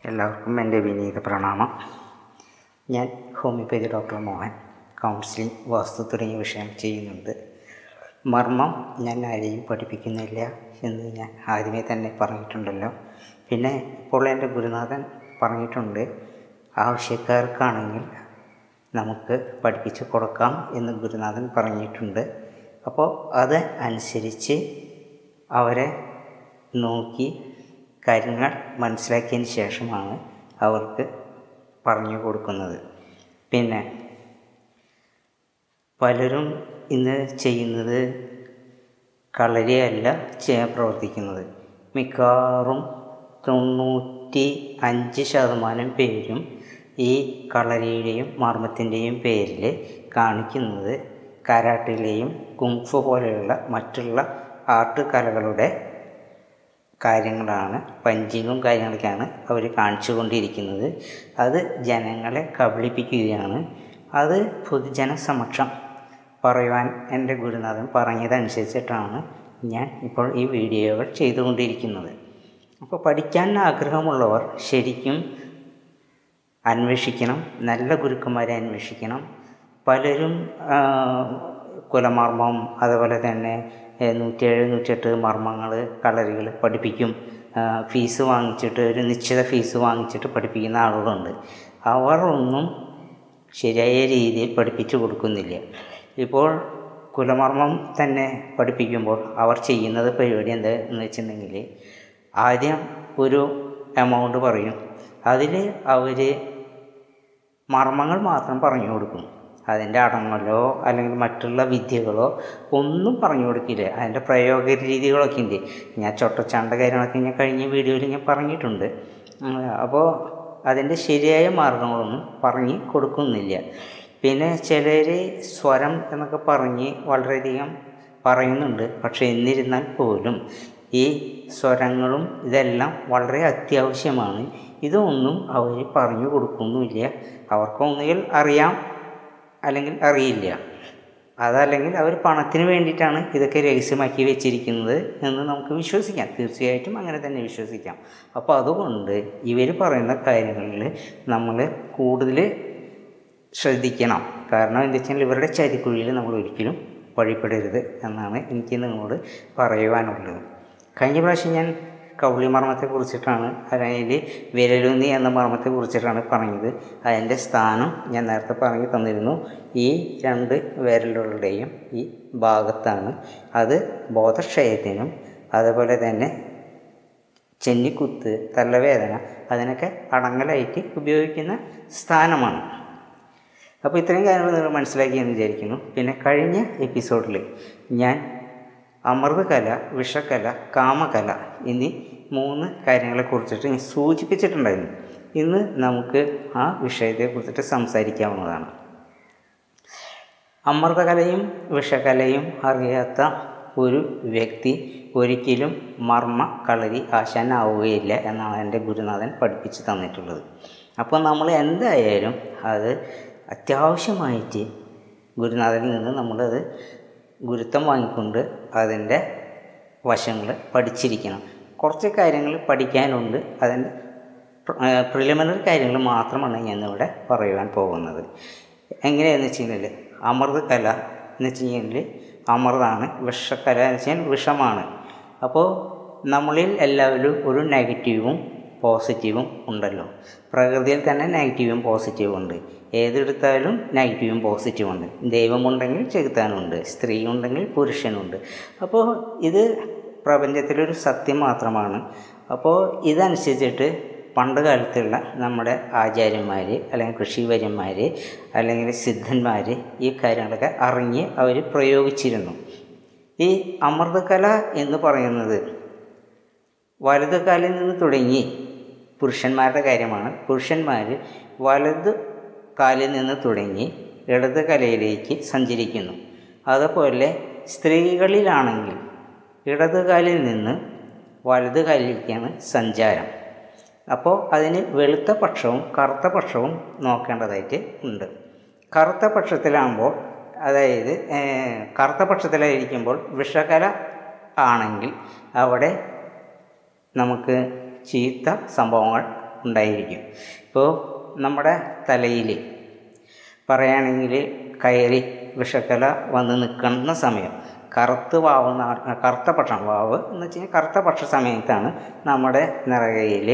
എല്ലാവർക്കും എന്റെ വിനീത പ്രണാമം. ഞാൻ homeopathy doctor Mohan counselling vastu തുടങ്ങിയ വിഷയം ചെയ്യുന്നുണ്ട്. മർമ്മം ഞാൻ ആരെയും പഠിപ്പിക്കുന്നില്ല എന്ന് ഞാൻ ആദ്യമേ തന്നെ പറഞ്ഞിട്ടുണ്ടല്ലോ. പിന്നെ ഇപ്പോൾ എന്റെ ഗുരുനാഥൻ പറഞ്ഞിട്ടുണ്ട് ആവശ്യക്കാർക്കാണെങ്കിൽ നമുക്ക് പഠിപ്പിച്ച് കൊടുക്കാം എന്ന് ഗുരുനാഥൻ പറഞ്ഞിട്ടുണ്ട്. അപ്പോൾ അത് അനുസരിച്ച് അവരെ നോക്കി കാര്യങ്ങൾ മനസ്സിലാക്കിയതിന് ശേഷമാണ് അവർക്ക് പറഞ്ഞു കൊടുക്കുന്നത്. പിന്നെ പലരും ഇന്ന് ചെയ്യുന്നത് കളരിയല്ല ചെയ്യാൻ പ്രവർത്തിക്കുന്നത്. മിക്കവാറും തൊണ്ണൂറ്റി അഞ്ച് ശതമാനം പേരും ഈ കളരിയുടെയും മർമ്മത്തിന്റെയും പേരിൽ കാണിക്കുന്നത് കരാട്ടിലെയും കുങ്ഫു പോലെയുള്ള മറ്റുള്ള ആർട്ട് കലകളുടെ കാര്യങ്ങളാണ് പഞ്ചിങ്ങും കാര്യങ്ങളൊക്കെയാണ് അവർ കാണിച്ചു കൊണ്ടിരിക്കുന്നത് അത് ജനങ്ങളെ കബളിപ്പിക്കുകയാണ്. അത് പൊതുജന സമക്ഷം പറയുവാൻ എന്റെ ഗുരുനാഥൻ പറഞ്ഞതനുസരിച്ചിട്ടാണ് ഞാൻ ഇപ്പോൾ ഈ വീഡിയോകൾ ചെയ്തുകൊണ്ടിരിക്കുന്നത്. അപ്പോൾ പഠിക്കാൻ ആഗ്രഹമുള്ളവർ ശരിക്കും അന്വേഷിക്കണം നല്ല ഗുരുക്കന്മാരെ അന്വേഷിക്കണം. പലരും കുലമർമ്മം അതുപോലെ തന്നെ നൂറ്റിയേഴ് നൂറ്റിയെട്ട് മർമ്മങ്ങൾ കളരികൾ പഠിപ്പിക്കും. ഫീസ് വാങ്ങിച്ചിട്ട് ഒരു നിശ്ചിത ഫീസ് വാങ്ങിച്ചിട്ട് പഠിപ്പിക്കുന്ന ആളുകളുണ്ട്. അവർ ഒന്നും ശരിയായ രീതിയിൽ പഠിപ്പിച്ചു കൊടുക്കുന്നില്ല. ഇപ്പോൾ കുലമർമ്മം തന്നെ പഠിപ്പിക്കുമ്പോൾ അവർ ചെയ്യുന്നത് പരിപാടി എന്താണെന്ന് വെച്ചിട്ടുണ്ടെങ്കിൽ ആദ്യം ഒരു എമൗണ്ട് പറയും. അതിൽ അവർ മർമ്മങ്ങൾ മാത്രം പറഞ്ഞു കൊടുക്കും. അതിന്റെ അടങ്ങലോ അല്ലെങ്കിൽ മറ്റുള്ള വിദ്യകളോ ഒന്നും പറഞ്ഞു കൊടുക്കില്ല. അതിന്റെ പ്രയോഗ രീതികളൊക്കെ ഉണ്ട്. ഞാൻ ചൊട്ടച്ചാണ്ട കാര്യങ്ങളൊക്കെ ഞാൻ കഴിഞ്ഞ വീഡിയോയിൽ ഞാൻ പറഞ്ഞിട്ടുണ്ട്. അപ്പോൾ അതിന്റെ ശരിയായ മാർഗങ്ങളൊന്നും പറഞ്ഞ് കൊടുക്കുന്നില്ല. പിന്നെ ചിലർ സ്വരം എന്നൊക്കെ പറഞ്ഞ് വളരെയധികം പറയുന്നുണ്ട്. പക്ഷേ എന്നിരുന്നാൽ പോലും ഈ സ്വരങ്ങളും ഇതെല്ലാം വളരെ അത്യാവശ്യമാണ്. ഇതൊന്നും അവർ പറഞ്ഞു കൊടുക്കുന്നുമില്ല. അവർക്കൊന്നുകിൽ അറിയാം അല്ലെങ്കിൽ അറിയില്ല. അതല്ലെങ്കിൽ അവർ പണത്തിന് വേണ്ടിയിട്ടാണ് ഇതൊക്കെ രഹസ്യമാക്കി വെച്ചിരിക്കുന്നത് എന്ന് നമുക്ക് വിശ്വസിക്കാം. തീർച്ചയായിട്ടും അങ്ങനെ തന്നെ വിശ്വസിക്കാം. അപ്പോൾ അതുകൊണ്ട് ഇവർ പറയുന്ന കാര്യങ്ങളിൽ നമ്മൾ കൂടുതൽ ശ്രദ്ധിക്കണം. കാരണം എന്താ വെച്ചാൽ ഇവരുടെ ചരിക്കുഴിയിൽ നമ്മൾ ഒരിക്കലും വഴിപ്പെടരുത് എന്നാണ് എനിക്ക് നിങ്ങളോട് പറയുവാനുള്ളത്. കഴിഞ്ഞ പ്രാവശ്യം ഞാൻ കൗളി മർമ്മത്തെ കുറിച്ചിട്ടാണ് അതായത് വിരലുന്നി എന്ന മർമ്മത്തെ കുറിച്ചിട്ടാണ് പറഞ്ഞത്. അതിന്റെ സ്ഥാനം ഞാൻ നേരത്തെ പറഞ്ഞു തന്നിരുന്നു. ഈ രണ്ട് വിരലുകളുടെയും ഈ ഭാഗത്താണ്. അത് ബോധക്ഷയത്തിനും അതുപോലെ തന്നെ ചെന്നിക്കുത്ത് തലവേദന അതിനൊക്കെ അടങ്ങലായിട്ട് ഉപയോഗിക്കുന്ന സ്ഥാനമാണ്. അപ്പോൾ ഇത്രയും കാര്യങ്ങൾ നിങ്ങൾ മനസ്സിലാക്കി എന്ന് വിചാരിക്കുന്നു. പിന്നെ കഴിഞ്ഞ എപ്പിസോഡിൽ ഞാൻ അമൃതകല വിഷക്കല കാമകല എന്നീ മൂന്ന് കാര്യങ്ങളെ കുറിച്ചിട്ട് ഞാൻ സൂചിപ്പിച്ചിട്ടുണ്ടായിരുന്നു. ഇന്ന് നമുക്ക് ആ വിഷയത്തെ കുറിച്ചിട്ട് സംസാരിക്കാവുന്നതാണ്. അമൃതകലയും വിഷകലയും അറിയാത്ത ഒരു വ്യക്തി ഒരിക്കലും മർമ്മ കളരി ആശാനാവുകയില്ല എന്നാണ് എന്റെ ഗുരുനാഥൻ പഠിപ്പിച്ച് തന്നിട്ടുള്ളത്. അപ്പോൾ നമ്മൾ എന്തായാലും അത് അത്യാവശ്യമായിട്ട് ഗുരുനാഥനിൽ നിന്ന് നമ്മളത് ഗുരുത്വം വാങ്ങിക്കൊണ്ട് അതിന്റെ വശങ്ങൾ പഠിച്ചിരിക്കണം. കുറച്ച് കാര്യങ്ങൾ പഠിക്കാനുണ്ട്. അതിന്റെ പ്രിലിമിനറി കാര്യങ്ങൾ മാത്രമാണ് ഞാനിവിടെ പറയുവാൻ പോകുന്നത്. എങ്ങനെയാണെന്ന് വെച്ച് കഴിഞ്ഞാൽ അമൃത് കല എന്ന് വെച്ച് കഴിഞ്ഞാൽ അമൃതാണ് വിഷക്കല എന്ന് വെച്ചാൽ വിഷമാണ്. അപ്പോൾ നമ്മളിൽ എല്ലാവരും ഒരു നെഗറ്റീവും പോസിറ്റീവും ഉണ്ടല്ലോ. പ്രകൃതിയിൽ തന്നെ നെഗറ്റീവും പോസിറ്റീവും ഉണ്ട്. ഏതെടുത്താലും നെഗറ്റീവും പോസിറ്റീവും ഉണ്ട്. ദൈവമുണ്ടെങ്കിൽ ചെകുത്താനുണ്ട്. സ്ത്രീ ഉണ്ടെങ്കിൽ പുരുഷനുണ്ട്. അപ്പോൾ ഇത് പ്രപഞ്ചത്തിലൊരു സത്യം മാത്രമാണ്. അപ്പോൾ ഇതനുസരിച്ചിട്ട് പണ്ട് കാലത്തുള്ള നമ്മുടെ ആചാര്യന്മാർ അല്ലെങ്കിൽ കൃഷിവര്യന്മാർ അല്ലെങ്കിൽ സിദ്ധന്മാർ ഈ കാര്യങ്ങളൊക്കെ അറിഞ്ഞ് അവർ പ്രയോഗിച്ചിരുന്നു. ഈ അമൃതകല എന്ന് പറയുന്നത് വലതുകാലിൽ നിന്ന് തുടങ്ങി പുരുഷന്മാരുടെ കാര്യമാണ്. പുരുഷന്മാർ വലത് കാലിൽ നിന്ന് തുടങ്ങി ഇടത് കലയിലേക്ക് സഞ്ചരിക്കുന്നു. അതുപോലെ സ്ത്രീകളിലാണെങ്കിൽ ഇടത് കാലിൽ നിന്ന് വലത് കാലിലേക്കാണ് സഞ്ചാരം. അപ്പോൾ അതിന് വെളുത്ത പക്ഷവും കറുത്ത പക്ഷവും നോക്കേണ്ടതായിട്ട് ഉണ്ട്. കറുത്ത പക്ഷത്തിലാകുമ്പോൾ അതായത് കറുത്ത പക്ഷത്തിലായിരിക്കുമ്പോൾ വിഷകല ആണെങ്കിൽ അവിടെ നമുക്ക് ചീത്ത സംഭവങ്ങൾ ഉണ്ടായിരിക്കും. ഇപ്പോൾ നമ്മുടെ തലയിൽ പറയുകയാണെങ്കിൽ കയറി വിഷക്കല വന്ന് നിൽക്കുന്ന സമയം കറുത്ത് വാവ് കറുത്ത പക്ഷം വാവ് എന്ന് വെച്ച് കഴിഞ്ഞാൽ കറുത്ത പക്ഷ സമയത്താണ് നമ്മുടെ നിറകയിൽ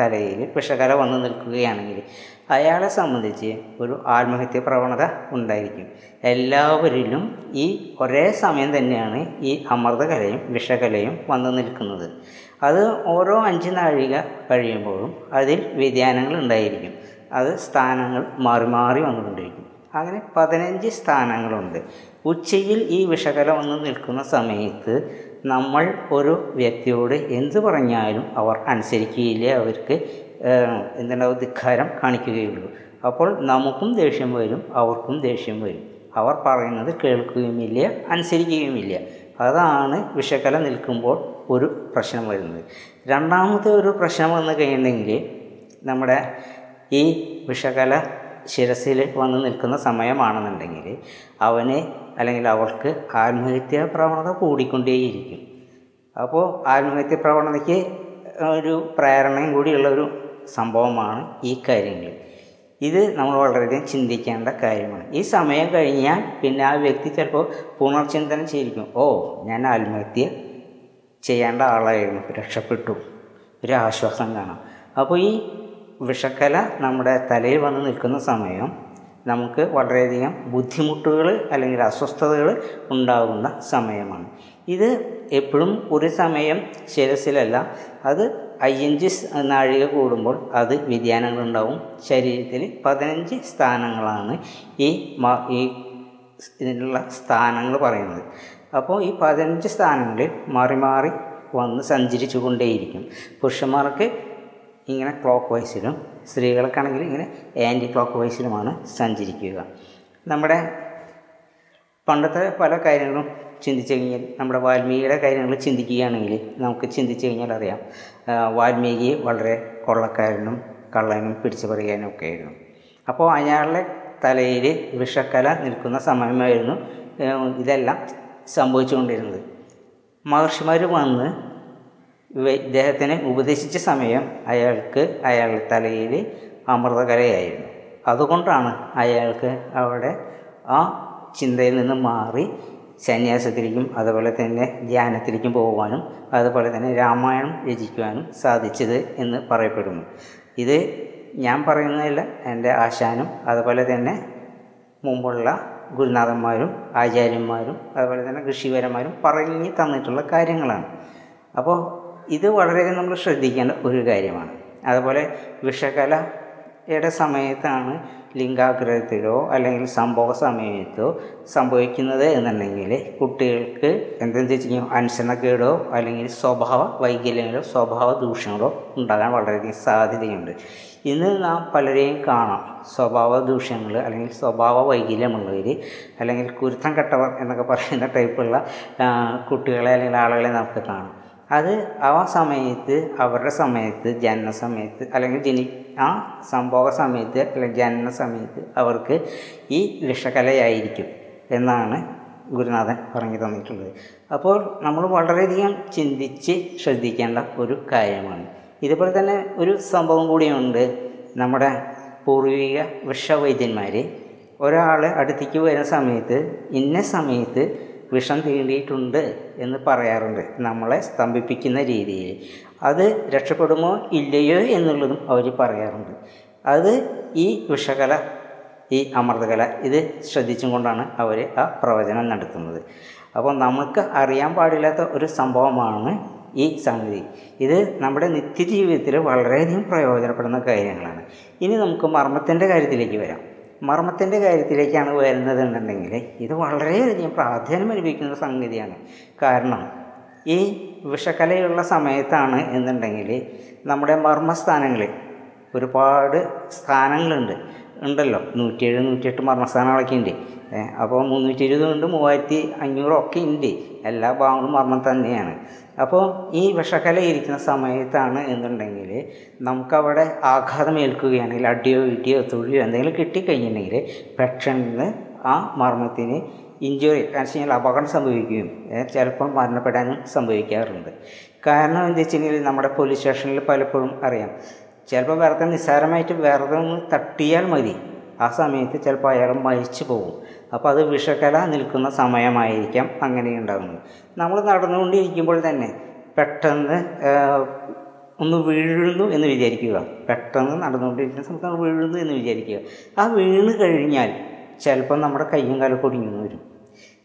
തലയിൽ വിഷകല വന്ന് നിൽക്കുകയാണെങ്കിൽ അയാളെ സംബന്ധിച്ച് ഒരു ആത്മഹത്യ പ്രവണത ഉണ്ടായിരിക്കും. എല്ലാവരിലും ഈ ഒരേ സമയം തന്നെയാണ് ഈ അമൃതകലയും വിഷകലയും വന്നു നിൽക്കുന്നത്. അത് ഓരോ അഞ്ച് നാഴിക കഴിയുമ്പോഴും അതിൽ വ്യതിയാനങ്ങൾ ഉണ്ടായിരിക്കും. അത് സ്ഥാനങ്ങൾ മാറി മാറി വന്നുകൊണ്ടിരിക്കും. അങ്ങനെ പതിനഞ്ച് സ്ഥാനങ്ങളുണ്ട്. ഉച്ചയിൽ ഈ വിഷകല വന്ന് നിൽക്കുന്ന സമയത്ത് നമ്മൾ ഒരു വ്യക്തിയോട് എന്ത് പറഞ്ഞാലും അവർ അനുസരിക്കുകയില്ല. അവർക്ക് ഏഹ്, എന്തുണ്ടാവും ധിക്കാരം കാണിക്കുകയുള്ളൂ. അപ്പോൾ നമുക്കും ദേഷ്യം വരും അവർക്കും ദേഷ്യം വരും. അവർ പറയുന്നത് കേൾക്കുകയുമില്ല അനുസരിക്കുകയുമില്ല. അതാണ് വിഷകല നിൽക്കുമ്പോൾ ഒരു പ്രശ്നം വരുന്നത്. രണ്ടാമത്തെ ഒരു പ്രശ്നം വന്നു കഴിഞ്ഞിട്ടുണ്ടെങ്കിൽ നമ്മുടെ ഈ വിഷകല ശിരസിൽ വന്ന് നിൽക്കുന്ന സമയമാണെന്നുണ്ടെങ്കിൽ അവന് അല്ലെങ്കിൽ അവൾക്ക് ആത്മഹത്യാ പ്രവണത കൂടിക്കൊണ്ടേയിരിക്കും. അപ്പോൾ ആത്മഹത്യ പ്രവണതയ്ക്ക് ഒരു പ്രേരണയും കൂടിയുള്ള ഒരു സംഭവമാണ് ഈ കാര്യങ്ങൾ. ഇത് നമ്മൾ വളരെയധികം ചിന്തിക്കേണ്ട കാര്യമാണ്. ഈ സമയം കഴിഞ്ഞാൽ പിന്നെ ആ വ്യക്തി ചിലപ്പോൾ പുനർചിന്തനം ചെയ്തിരിക്കും. ഓ ഞാൻ ആത്മഹത്യ ചെയ്യേണ്ട ആളായിരുന്നു. രക്ഷപ്പെട്ടു. ഒരു ആശ്വാസം കാണാം. അപ്പോൾ ഈ വിഷക്കല നമ്മുടെ തലയിൽ വന്ന് നിൽക്കുന്ന സമയം നമുക്ക് വളരെയധികം ബുദ്ധിമുട്ടുകൾ അല്ലെങ്കിൽ അസ്വസ്ഥതകൾ ഉണ്ടാകുന്ന സമയമാണ്. ഇത് എപ്പോഴും ഒരു സമയം ശിരസിലല്ല. അത് അയ്യഞ്ച് നാഴിക കൂടുമ്പോൾ അത് വ്യതിയാനങ്ങളുണ്ടാവും. ശരീരത്തിൽ പതിനഞ്ച് സ്ഥാനങ്ങളാണ് ഈ ഈ ഇതിനുള്ള സ്ഥാനങ്ങൾ പറയുന്നത്. അപ്പോൾ ഈ പതിനഞ്ച് സ്ഥാനങ്ങളിൽ മാറി മാറി വന്ന് സഞ്ചരിച്ചു കൊണ്ടേയിരിക്കും പുരുഷന്മാർക്ക് ഇങ്ങനെ ക്ലോക്ക് വൈസിലും സ്ത്രീകൾക്കാണെങ്കിൽ ഇങ്ങനെ ആന്റി ക്ലോക്ക് വൈസിലുമാണ് സഞ്ചരിക്കുക. നമ്മുടെ പണ്ടത്തെ പല കാര്യങ്ങളും ചിന്തിച്ചു കഴിഞ്ഞാൽ നമ്മുടെ വാൽമീകിയുടെ കാര്യങ്ങൾ ചിന്തിക്കുകയാണെങ്കിൽ നമുക്ക് ചിന്തിച്ചു കഴിഞ്ഞാൽ അറിയാം വാൽമീകി വളരെ കൊള്ളക്കാരനും കള്ളനും പിടിച്ചു പറയാനും ഒക്കെ ആയിരുന്നു അപ്പോൾ അയാളുടെ തലയിൽ വിഷക്കല നിൽക്കുന്ന സമയമായിരുന്നു ഇതെല്ലാം സംഭവിച്ചുകൊണ്ടിരുന്നത്. മഹർഷിമാർ വന്ന് ഇദ്ദേഹത്തിന് ഉപദേശിച്ച സമയം അയാൾക്ക് അയാളുടെ തലയിൽ അമൃതകലയായിരുന്നു. അതുകൊണ്ടാണ് അയാൾക്ക് അവിടെ ആ ചിന്തയിൽ നിന്ന് മാറി സന്യാസത്തിലേക്കും അതുപോലെ തന്നെ ധ്യാനത്തിലേക്കും പോകുവാനും അതുപോലെ തന്നെ രാമായണം രചിക്കുവാനും സാധിച്ചത് എന്ന് പറയപ്പെടുന്നു. ഇത് ഞാൻ പറയുന്നതല്ല എന്റെ ആശാനും അതുപോലെ തന്നെ മുമ്പുള്ള ഗുരുനാഥന്മാരും ആചാര്യന്മാരും അതുപോലെ തന്നെ കൃഷിപരന്മാരും പറഞ്ഞു തന്നിട്ടുള്ള കാര്യങ്ങളാണ്. അപ്പോൾ ഇത് വളരെയധികം നമ്മൾ ശ്രദ്ധിക്കേണ്ട ഒരു കാര്യമാണ്. അതുപോലെ വിഷകലയുടെ സമയത്താണ് ലിംഗാഗ്രഹത്തിലോ അല്ലെങ്കിൽ സംഭവ സമയത്തോ സംഭവിക്കുന്നത് എന്നുണ്ടെങ്കിൽ കുട്ടികൾക്ക് വെച്ച് കഴിഞ്ഞാൽ അനുസരണക്കേടോ അല്ലെങ്കിൽ സ്വഭാവ വൈകല്യങ്ങളോ സ്വഭാവ ദൂഷ്യങ്ങളോ ഉണ്ടാകാൻ വളരെയധികം സാധ്യതയുണ്ട്. ഇന്ന് നാം പലരെയും കാണാം. സ്വഭാവ ദൂഷ്യങ്ങൾ അല്ലെങ്കിൽ സ്വഭാവ വൈകല്യമുള്ളവർ അല്ലെങ്കിൽ കുരുത്തം കെട്ടവർ എന്നൊക്കെ പറയുന്ന ടൈപ്പുള്ള കുട്ടികളെ അല്ലെങ്കിൽ ആളുകളെ നമുക്ക് കാണാം. അത് ആ സമയത്ത് അവരുടെ സമയത്ത് ജനന സമയത്ത് അല്ലെങ്കിൽ ജനി ആ സംഭവ സമയത്ത് അല്ലെങ്കിൽ ജനന സമയത്ത് അവർക്ക് ഈ വിഷകലയായിരിക്കും എന്നാണ് ഗുരുനാഥൻ പറഞ്ഞു തന്നിട്ടുള്ളത്. അപ്പോൾ നമ്മൾ വളരെയധികം ചിന്തിച്ച് ശ്രദ്ധിക്കേണ്ട ഒരു കാര്യമാണ്. ഇതുപോലെ തന്നെ ഒരു സംഭവം കൂടിയുണ്ട്. നമ്മുടെ പൂർവിക വിഷവൈദ്യന്മാർ ഒരാൾ അടുത്തേക്ക് വരുന്ന സമയത്ത് ഇന്ന സമയത്ത് വിഷം തീണ്ടിയിട്ടുണ്ട് എന്ന് പറയാറുണ്ട്. നമ്മളെ സ്തംഭിപ്പിക്കുന്ന രീതിയിൽ. അത് രക്ഷപ്പെടുമോ ഇല്ലയോ എന്നുള്ളതും അവർ പറയാറുണ്ട്. അത് ഈ വിഷകല ഈ അമൃതകല ഇത് ശ്രദ്ധിച്ചും കൊണ്ടാണ് അവർ ആ പ്രവചനം നടത്തുന്നത്. അപ്പോൾ നമുക്ക് അറിയാൻ പാടില്ലാത്ത ഒരു സംഭവമാണ് ഈ സംഗതി. ഇത് നമ്മുടെ നിത്യജീവിതത്തിൽ വളരെയധികം പ്രയോജനപ്പെടുന്ന കാര്യങ്ങളാണ്. ഇനി നമുക്ക് മർമ്മത്തിന്റെ കാര്യത്തിലേക്ക് വരാം. മർമ്മത്തിന്റെ കാര്യത്തിലേക്കാണ് വരുന്നതെന്നുണ്ടെങ്കിൽ ഇത് വളരെയധികം പ്രാധാന്യം അനുഭവിക്കുന്ന സംഗതിയാണ്. കാരണം ഈ വിഷക്കലയുള്ള സമയത്താണ് എന്നുണ്ടെങ്കിൽ നമ്മുടെ മർമ്മസ്ഥാനങ്ങളിൽ ഒരുപാട് സ്ഥാനങ്ങളുണ്ട്. ഉണ്ടല്ലോ നൂറ്റിയേഴ് നൂറ്റിയെട്ട് മർമ്മസ്ഥാനങ്ങളൊക്കെ ഉണ്ട് അപ്പോൾ മുന്നൂറ്റി ഇരുപതുണ്ട് മൂവായിരത്തി അഞ്ഞൂറൊക്കെ ഉണ്ട്. എല്ലാ ഭാഗങ്ങളും മർമ്മം തന്നെയാണ്. അപ്പോൾ ഈ വിഷക്കല ഇരിക്കുന്ന സമയത്താണ് എന്നുണ്ടെങ്കിൽ നമുക്കവിടെ ആഘാതം ഏൽക്കുകയാണെങ്കിൽ അടിയോ ഇടിയോ തൊഴിയോ എന്തെങ്കിലും കിട്ടിക്കഴിഞ്ഞിട്ടുണ്ടെങ്കിൽ പെട്ടെന്ന് ആ മർമ്മത്തിന് ഇഞ്ചുറി കാരണം വെച്ച് കഴിഞ്ഞാൽ അപകടം സംഭവിക്കുകയും ചിലപ്പോൾ മരണപ്പെടാനും സംഭവിക്കാറുണ്ട്. കാരണം എന്താ വെച്ച് കഴിഞ്ഞാൽ നമ്മുടെ പോലീസ് സ്റ്റേഷനിൽ പലപ്പോഴും അറിയാം ചിലപ്പോൾ വെറുതെ നിസ്സാരമായിട്ട് വെറുതെ ഒന്ന് തട്ടിയാൽ മതി. ആ സമയത്ത് ചിലപ്പോൾ അയാൾ മരിച്ചു പോകും. അപ്പോൾ അത് വിഷക്കല നിൽക്കുന്ന സമയമായിരിക്കാം അങ്ങനെ ഉണ്ടാകുന്നത് നമ്മൾ നടന്നുകൊണ്ടിരിക്കുമ്പോൾ തന്നെ പെട്ടെന്ന് ഒന്ന് വീഴുന്നു എന്ന് വിചാരിക്കുക. പെട്ടെന്ന് നടന്നുകൊണ്ടിരിക്കുന്ന സമയത്ത് നമ്മൾ വീഴുന്നു എന്ന് വിചാരിക്കുക. ആ വീണ് കഴിഞ്ഞാൽ ചിലപ്പോൾ നമ്മുടെ കയ്യും കാലം ഒടിഞ്ഞു വരും.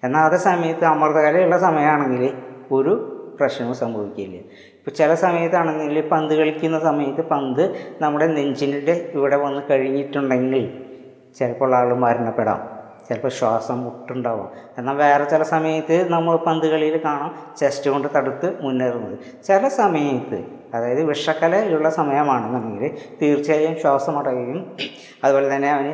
എന്നാൽ അതേ സമയത്ത് അമൃതകലയുള്ള സമയമാണെങ്കിൽ ഒരു പ്രശ്നവും സംഭവിക്കില്ല. ഇപ്പോൾ ചില സമയത്താണെങ്കിൽ പന്ത് കളിക്കുന്ന സമയത്ത് പന്ത് നമ്മുടെ നെഞ്ചിന്റെ ഇവിടെ വന്ന് കഴിഞ്ഞിട്ടുണ്ടെങ്കിൽ ചിലപ്പോൾ ആൾ മരണപ്പെടാം. ചിലപ്പോൾ ശ്വാസം മുട്ടുണ്ടാവും. എന്നാൽ വേറെ ചില സമയത്ത് നമ്മൾ പന്ത് കളിയിൽ കാണാം ചെസ്റ്റ് കൊണ്ട് തടുത്ത് മുന്നേറുന്നത്. ചില സമയത്ത് അതായത് വിഷക്കലയുള്ള സമയമാണെന്നുണ്ടെങ്കിൽ തീർച്ചയായും ശ്വാസം അടയുകയും അതുപോലെ തന്നെ അവന്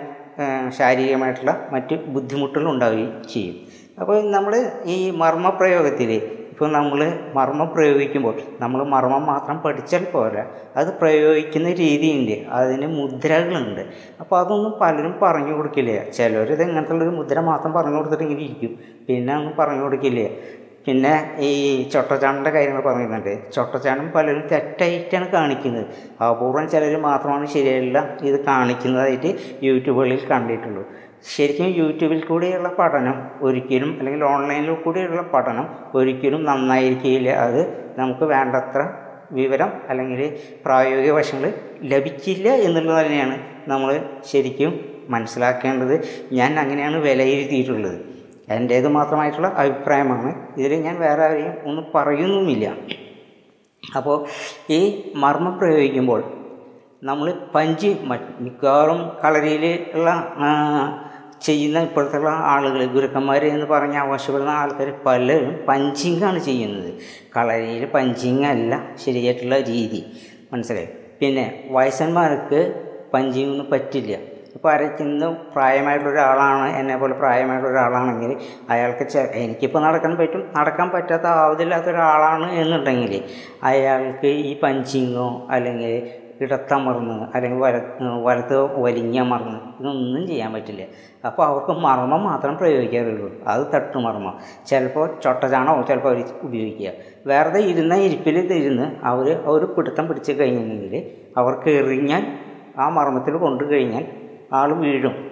ശാരീരികമായിട്ടുള്ള മറ്റ് ബുദ്ധിമുട്ടുകൾ ഉണ്ടാവുകയും ചെയ്യും. അപ്പോൾ നമ്മൾ ഈ മർമ്മപ്രയോഗത്തിൽ ഇപ്പോൾ നമ്മൾ മർമ്മം പ്രയോഗിക്കുമ്പോൾ നമ്മൾ മർമ്മം മാത്രം പഠിച്ചാൽ പോരാ. അത് പ്രയോഗിക്കുന്ന രീതിയുണ്ട്. അതിന് മുദ്രകളുണ്ട്. അപ്പോൾ അതൊന്നും പലരും പറഞ്ഞു കൊടുക്കില്ല. ചിലർ ഇത് ഇങ്ങനത്തുള്ളൊരു മുദ്ര മാത്രം പറഞ്ഞു കൊടുത്തിട്ട് ഇങ്ങനെ ഇരിക്കും. പിന്നെ ഒന്നും പറഞ്ഞു കൊടുക്കില്ല. പിന്നെ ഈ ചൊട്ടച്ചാണിന്റെ കാര്യങ്ങൾ പറയുന്നുണ്ട്. ചൊട്ടച്ചാണും പലരും തെറ്റായിട്ടാണ് കാണിക്കുന്നത്. അപൂർവം ചിലർ മാത്രമാണ് ശരിയല്ല ഇത് കാണിക്കുന്നതായിട്ട് യൂട്യൂബുകളിൽ കണ്ടിട്ടുള്ളൂ. ശരിക്കും യൂട്യൂബിൽ കൂടെയുള്ള പഠനം ഒരിക്കലും അല്ലെങ്കിൽ ഓൺലൈനിൽ കൂടെയുള്ള പഠനം ഒരിക്കലും നന്നായിരിക്കില്ല അത് നമുക്ക് വേണ്ടത്ര വിവരം അല്ലെങ്കിൽ പ്രായോഗിക വശങ്ങൾ ലഭിക്കില്ല എന്നുള്ളത് തന്നെയാണ് നമ്മൾ ശരിക്കും മനസ്സിലാക്കേണ്ടത്. ഞാൻ അങ്ങനെയാണ് വിലയിരുത്തിയിട്ടുള്ളത്. എന്റേത് മാത്രമായിട്ടുള്ള അഭിപ്രായമാണ്. ഇതിൽ ഞാൻ വേറെ ആരെയും ഒന്നും പറയുന്നുമില്ല. അപ്പോൾ ഈ മർമ്മം പ്രയോഗിക്കുമ്പോൾ നമ്മൾ പഞ്ച് മിക്കവാറും കളരിയിൽ ഉള്ള ചെയ്യുന്ന ഇപ്പോഴത്തുള്ള ആളുകൾ ഗുരുക്കന്മാർ എന്ന് പറഞ്ഞ് ആവശ്യപ്പെടുന്ന ആൾക്കാർ പലരും പഞ്ചിങ്ങാണ് ചെയ്യുന്നത്. കളരിയിൽ പഞ്ചിങ് അല്ല ശരിയായിട്ടുള്ള രീതി. മനസ്സിലായി? പിന്നെ വയസ്സന്മാർക്ക് പഞ്ചിങ് ഒന്നും പറ്റില്ല. ഇപ്പോൾ അരയ്ക്കുന്ന പ്രായമായിട്ടുള്ള ഒരാളാണ് എന്നെ പോലെ പ്രായമായിട്ടുള്ള ഒരാളാണെങ്കിൽ അയാൾക്ക് എനിക്കിപ്പോൾ നടക്കാൻ പറ്റും നടക്കാൻ പറ്റാത്ത ആവതില്ലാത്ത ഒരാളാണ് എന്നുണ്ടെങ്കിൽ അയാൾക്ക് ഈ പഞ്ചിങ്ങോ അല്ലെങ്കിൽ ഇടത്തമർന്ന് അല്ലെങ്കിൽ വല വലത്ത് വലിഞ്ഞമർന്ന് ഇതൊന്നും ചെയ്യാൻ പറ്റില്ല. അപ്പോൾ അവർക്ക് മർമ്മം മാത്രം പ്രയോഗിക്കാറുള്ളൂ. അത് തട്ടുമർമ്മം. ചിലപ്പോൾ ചൊട്ടചാണോ ചിലപ്പോൾ അവർ ഉപയോഗിക്കുക. വെറുതെ ഇരുന്ന ഇരിപ്പിൽ ഇരുന്ന് അവർ ഒരു പിടുത്തം പിടിച്ച് കഴിഞ്ഞിട്ടുണ്ടെങ്കിൽ അവർക്ക് എറിഞ്ഞാൽ ആ മർമ്മത്തിൽ കൊണ്ടു കഴിഞ്ഞാൽ ആൾ വീഴും.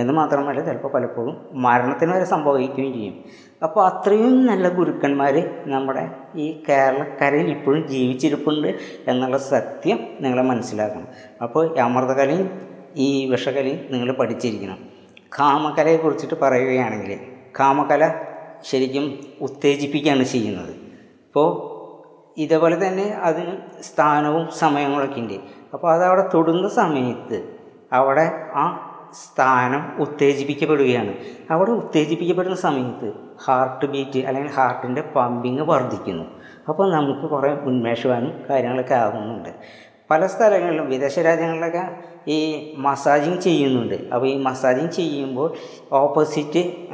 എന്ന് മാത്രമല്ല ചിലപ്പോൾ പലപ്പോഴും മരണത്തിന് വരെ സംഭവിക്കുകയും ചെയ്യും. അപ്പോൾ അത്രയും നല്ല ഗുരുക്കന്മാർ നമ്മുടെ ഈ കേരളക്കരയിൽ ഇപ്പോഴും ജീവിച്ചിരിപ്പുണ്ട് എന്നുള്ള സത്യം നിങ്ങൾ മനസ്സിലാക്കണം. അപ്പോൾ അമൃതകലയും ഈ വിഷകലയും നിങ്ങൾ പഠിച്ചിരിക്കണം. കാമകലയെ കുറിച്ചിട്ട് പറയുകയാണെങ്കിൽ കാമകല ശരിക്കും ഉത്തേജിപ്പിക്കുകയാണ് ചെയ്യുന്നത്. ഇപ്പോൾ ഇതേപോലെ തന്നെ അതിന് സ്ഥാനവും സമയങ്ങളൊക്കെ ഉണ്ട്. അപ്പോൾ അതവിടെ തൊടുന്ന സമയത്ത് അവിടെ ആ സ്ഥാനം ഉത്തേജിപ്പിക്കപ്പെടുകയാണ്. അവിടെ ഉത്തേജിപ്പിക്കപ്പെടുന്ന സമയത്ത് ഹാർട്ട് ബീറ്റ് അല്ലെങ്കിൽ ഹാർട്ടിന്റെ പമ്പിങ് വർദ്ധിക്കുന്നു. അപ്പോൾ നമുക്ക് കുറേ ഉന്മേഷവാനും കാര്യങ്ങളൊക്കെ ആകുന്നുണ്ട് പല സ്ഥലങ്ങളിലും വിദേശ രാജ്യങ്ങളിലൊക്കെ ഈ മസാജിങ് ചെയ്യുന്നുണ്ട്. അപ്പോൾ ഈ മസാജിങ് ചെയ്യുമ്പോൾ ഓപ്പോസിറ്റ്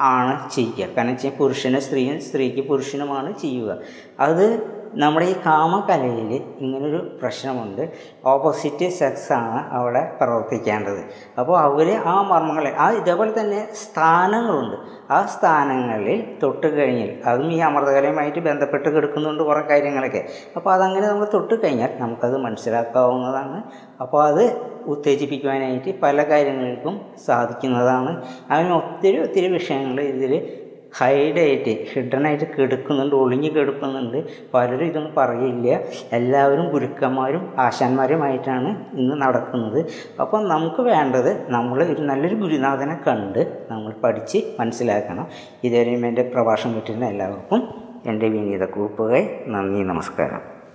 ആണ് ചെയ്യുക. കാരണം വെച്ചാൽ പുരുഷന് സ്ത്രീയും സ്ത്രീക്ക് പുരുഷനുമാണ് ചെയ്യുക. അത് നമ്മുടെ ഈ കാമകലയിൽ ഇങ്ങനൊരു പ്രശ്നമുണ്ട്. ഓപ്പോസിറ്റ് സെക്സ് ആണ് അവിടെ പ്രവർത്തിക്കേണ്ടത്. അപ്പോൾ അവർ ആ മർമ്മങ്ങളെ ആ ഇതേപോലെ തന്നെ സ്ഥാനങ്ങളുണ്ട്. ആ സ്ഥാനങ്ങളിൽ തൊട്ട് കഴിഞ്ഞാൽ അതും ഈ അമൃതകലയുമായിട്ട് ബന്ധപ്പെട്ട് കിടക്കുന്നുണ്ട് കുറേ കാര്യങ്ങളൊക്കെ. അപ്പോൾ അതങ്ങനെ നമ്മൾ തൊട്ട് കഴിഞ്ഞാൽ നമുക്കത് മനസ്സിലാക്കാവുന്നതാണ്. അപ്പോൾ അത് ഉത്തേജിപ്പിക്കുവാനായിട്ട് പല കാര്യങ്ങൾക്കും സാധിക്കുന്നതാണ്. അങ്ങനെ ഒത്തിരി ഒത്തിരി വിഷയങ്ങൾ ഇതിൽ ഹൈഡായിട്ട് ഹിഡനായിട്ട് കിടക്കുന്നുണ്ട് ഒളിഞ്ഞ് കിടക്കുന്നുണ്ട്. പലരും ഇതൊന്നും പറയില്ല. എല്ലാവരും ഗുരുക്കന്മാരും ആശാന്മാരുമായിട്ടാണ് ഇന്ന് നടക്കുന്നത്. അപ്പം നമുക്ക് വേണ്ടത് നമ്മൾ ഒരു നല്ലൊരു ഗുരുനാഥനെ കണ്ട് നമ്മൾ പഠിച്ച് മനസ്സിലാക്കണം. ഇതുവരെയും എന്റെ പ്രഭാഷണം കിട്ടുന്ന എല്ലാവർക്കും എന്റെ വിനീത കുറിപ്പുകൾ നന്ദി നമസ്കാരം.